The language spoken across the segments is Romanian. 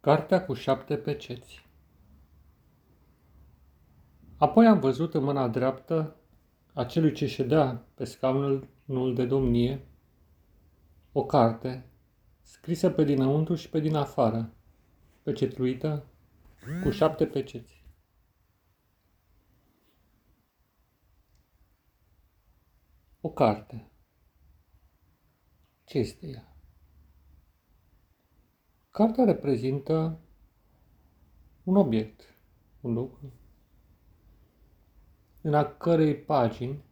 Cartea cu șapte peceți Apoi am văzut în mâna dreaptă a celui ce ședea pe scaunul de domnie o carte scrisă pe dinăuntru și pe din afară, pecetluită cu șapte peceți. O carte. Ce este ea? Cartea reprezintă un obiect, un lucru, în a cărei pagini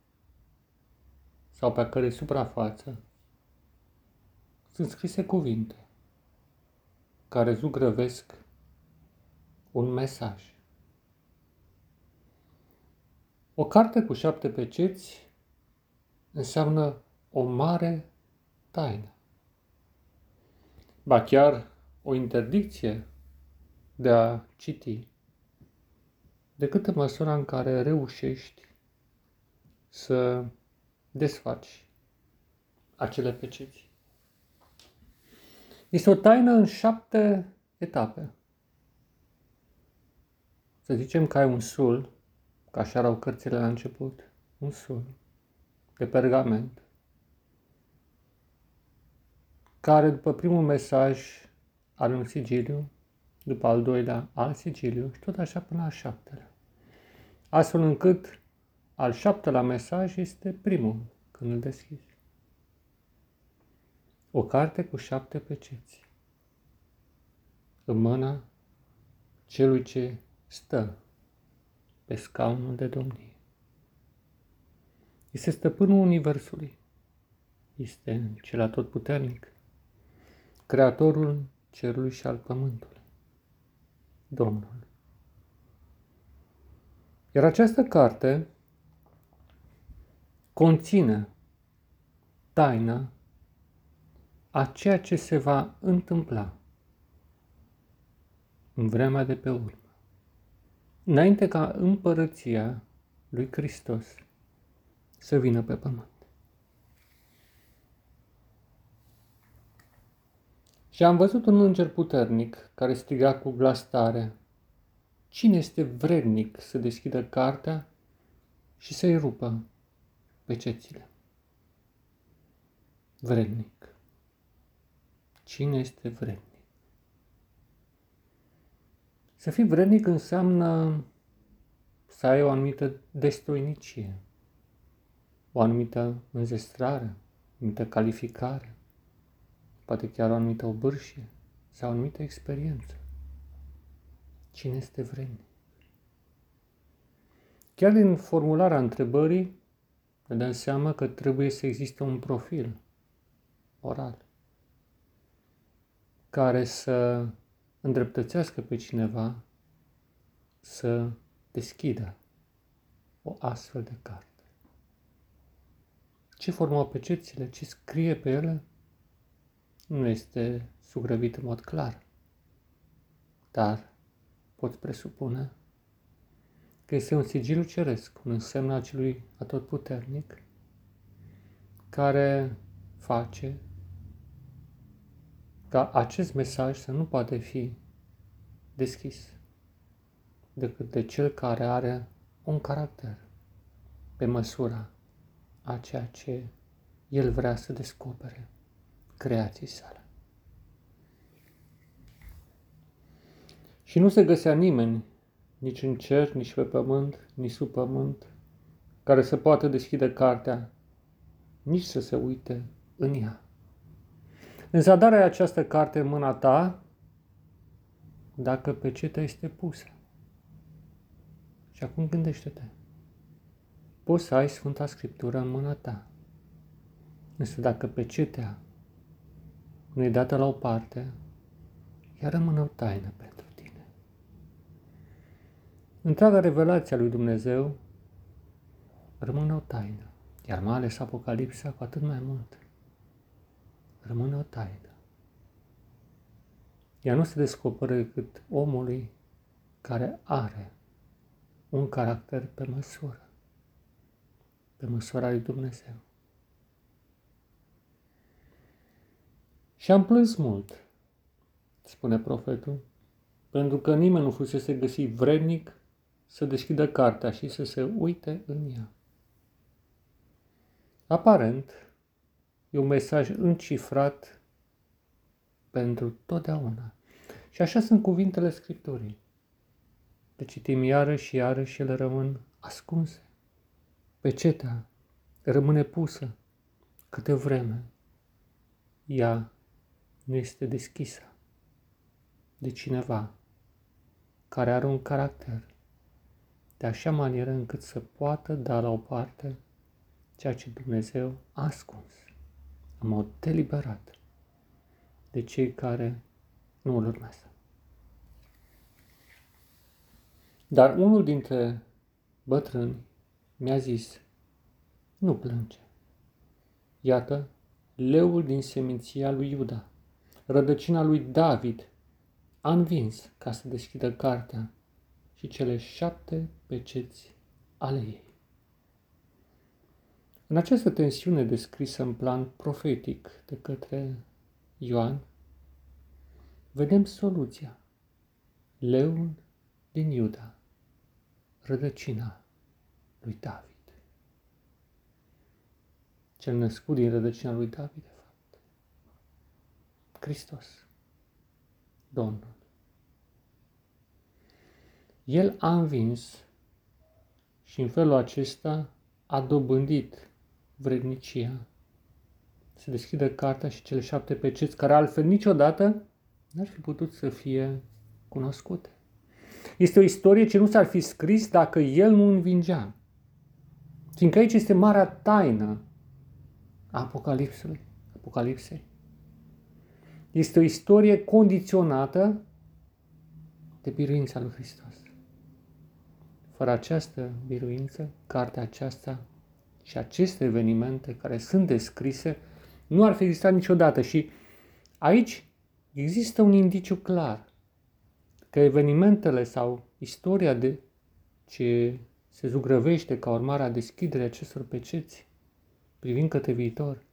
sau pe a cărei suprafață sunt scrise cuvinte care zugrăvesc un mesaj. O carte cu șapte peceți înseamnă o mare taină. Ba chiar o interdicție de a citi, decât în măsura în care reușești să desfaci acele peceți. Este o taină în șapte etape. Să zicem că ai un sul, ca așa erau cărțile la început, un sul de pergament, care după primul mesaj are un sigiliu, după al doilea alt sigiliu și tot așa până al șaptelea. Astfel încât al șaptelea mesaj este primul când îl deschizi. O carte cu șapte peceți în mâna celui ce stă pe scaunul de domnie. Este stăpânul Universului. Este cel atotputernic, creatorul cerului și al pământului. Domnul. Iar această carte conține taina a ceea ce se va întâmpla în vremea de pe urmă. Înainte ca împărăția lui Hristos să vină pe pământ. Și am văzut un înger puternic care striga cu glas tare, Cine este vrednic să deschidă cartea și să-i rupă pecețile? Vrednic. Cine este vrednic? Să fii vrednic înseamnă să ai o anumită destoinicie, o anumită înzestrare, o anumită calificare, poate chiar o anumită obârșie sau o anumită experiență. Cine este vrednic? Chiar din formularea întrebării, ne dăm seama că trebuie să existe un profil oral care să îndreptățească pe cineva să deschidă o astfel de carte. Ce formă percepțiile, ce scrie pe ele, nu este sugrăvit în mod clar. Dar poți presupune că este un sigiliu ceresc, un însemn al celui atotputernic, care face ca acest mesaj să nu poate fi deschis decât de cel care are un caracter pe măsura a ceea ce el vrea să descopere creației sale. Și nu se găsea nimeni, nici în cer, nici pe pământ, nici sub pământ, care să poată deschide cartea, nici să se uite în ea. În zadarea această carte în mâna ta, dacă pecetea este pusă. Și acum gândește-te. Poți să ai Sfânta Scriptură în mâna ta. Însă dacă pecetea nu e dată la o parte, ea rămâne o taină pentru tine. Întreaga revelație a lui Dumnezeu rămâne o taină, iar mai ales Apocalipsa cu atât mai mult. Rămâne o taină. Ea nu se descoperă decât omului care are un caracter pe măsură, pe măsura lui Dumnezeu. Și am plâns mult, spune profetul, pentru că nimeni nu fusese găsit vrednic să deschidă cartea și să se uite în ea. Aparent, e un mesaj încifrat pentru totdeauna. Și așa sunt cuvintele Scripturii. Le citim iarăși și iarăși și ele rămân ascunse. Pecetea rămâne pusă câte vreme ea nu este deschisă de cineva care are un caracter de așa manieră încât să poată da la o parte ceea ce Dumnezeu a ascuns în mod deliberat de cei care nu îl urmează. Dar unul dintre bătrâni mi-a zis, nu plânge. Iată, leul din seminția lui Iuda, rădăcina lui David, a învins ca să deschidă cartea și cele șapte peceți ale ei. În această tensiune descrisă în plan profetic de către Ioan, vedem soluția. Leul din Iuda, rădăcina lui David. Cel născut din rădăcina lui David, de fapt. Hristos, Domnul. El a învins și în felul acesta a dobândit vrednicia să deschidă cartea și cele șapte peceți care altfel niciodată n-ar fi putut să fie cunoscute. Este o istorie ce nu s-ar fi scris dacă el nu învingea. Fiindcă aici este marea taină a Apocalipsului, Apocalipsei. Este o istorie condiționată de biruința lui Hristos. Fără această biruință, cartea aceasta și aceste evenimente care sunt descrise nu ar fi existat niciodată și aici există un indiciu clar că evenimentele sau istoria de ce se zugrăvește ca urmare a deschiderii acestor peceți privind către viitor,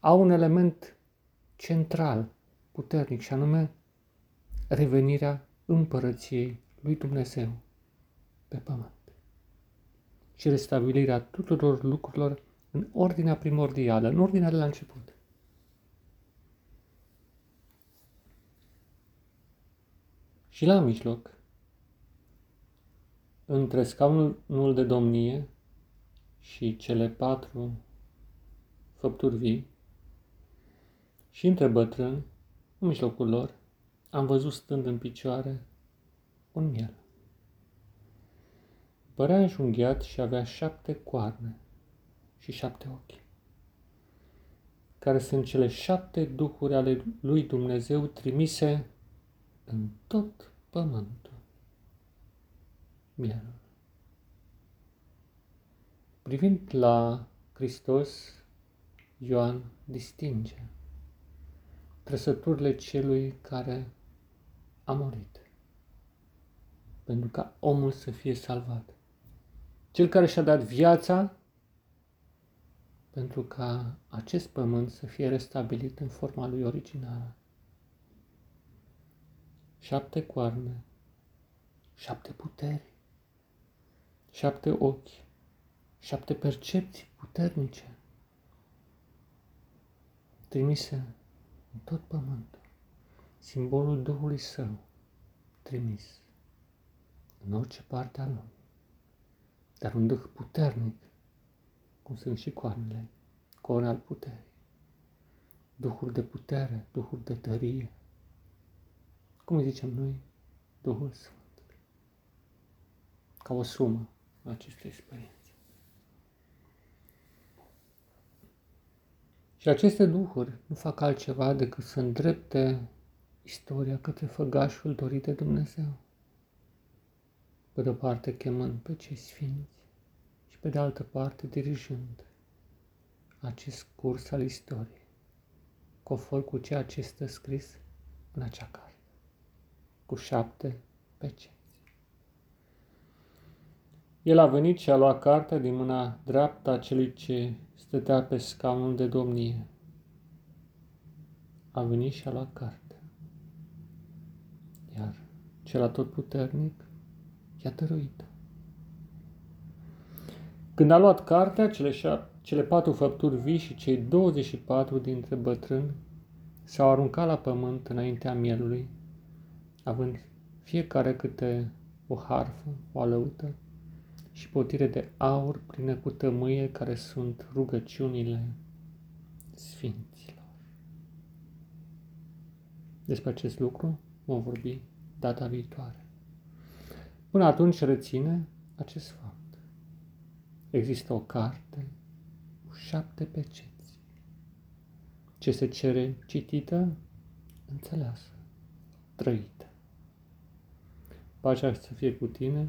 au un element central, puternic, și anume revenirea împărăției lui Dumnezeu pe pământ și restabilirea tuturor lucrurilor în ordinea primordială, în ordinea de la început. Și la mijloc, între scaunul de domnie și cele patru făpturi vii, și între bătrâni, în mijlocul lor, am văzut stând în picioare un miel. Părea înjunghiat și avea șapte coarne și șapte ochi, care sunt cele șapte duhuri ale lui Dumnezeu trimise în tot pământul. Mielul. Privind la Hristos, Ioan distinge trăsăturile celui care a murit pentru ca omul să fie salvat. Cel care și-a dat viața pentru ca acest pământ să fie restabilit în forma lui originală. Șapte coarne, șapte puteri, șapte ochi, șapte percepții puternice trimise în tot pământul, simbolul Duhului Său trimis în orice parte a lumii dar un duh puternic, cum sunt și coarnele, corne al puterii, duhul de putere, duhul de tărie, cum îi zicem noi, Duhul Sfânt, ca o sumă a acestei experiențe. Și aceste duhuri nu fac altceva decât să îndrepte istoria către făgașul dorit de Dumnezeu pe de-o parte chemând pe cei sfinți și pe de altă parte dirijând acest curs al istoriei, conform cu ceea ce este scris în acea carte, cu șapte peceți. El a venit și a luat cartea din mâna dreaptă a celui ce stătea pe scaunul de domnie. A venit și a luat cartea. Iar cel atotputernic i-a dăruit. Când a luat cartea, cele, șa- cele patru făpturi vii și cei 24 dintre bătrâni s-au aruncat la pământ înaintea mielului, având fiecare câte o harfă, o alăută și potire de aur plină cu tămâie care sunt rugăciunile sfinților. Despre acest lucru vom vorbi data viitoare. Până atunci reține acest fapt. Există o carte cu șapte peceți. Ce se cere citită, înțeleasă, trăită. Pacea să fie cu tine,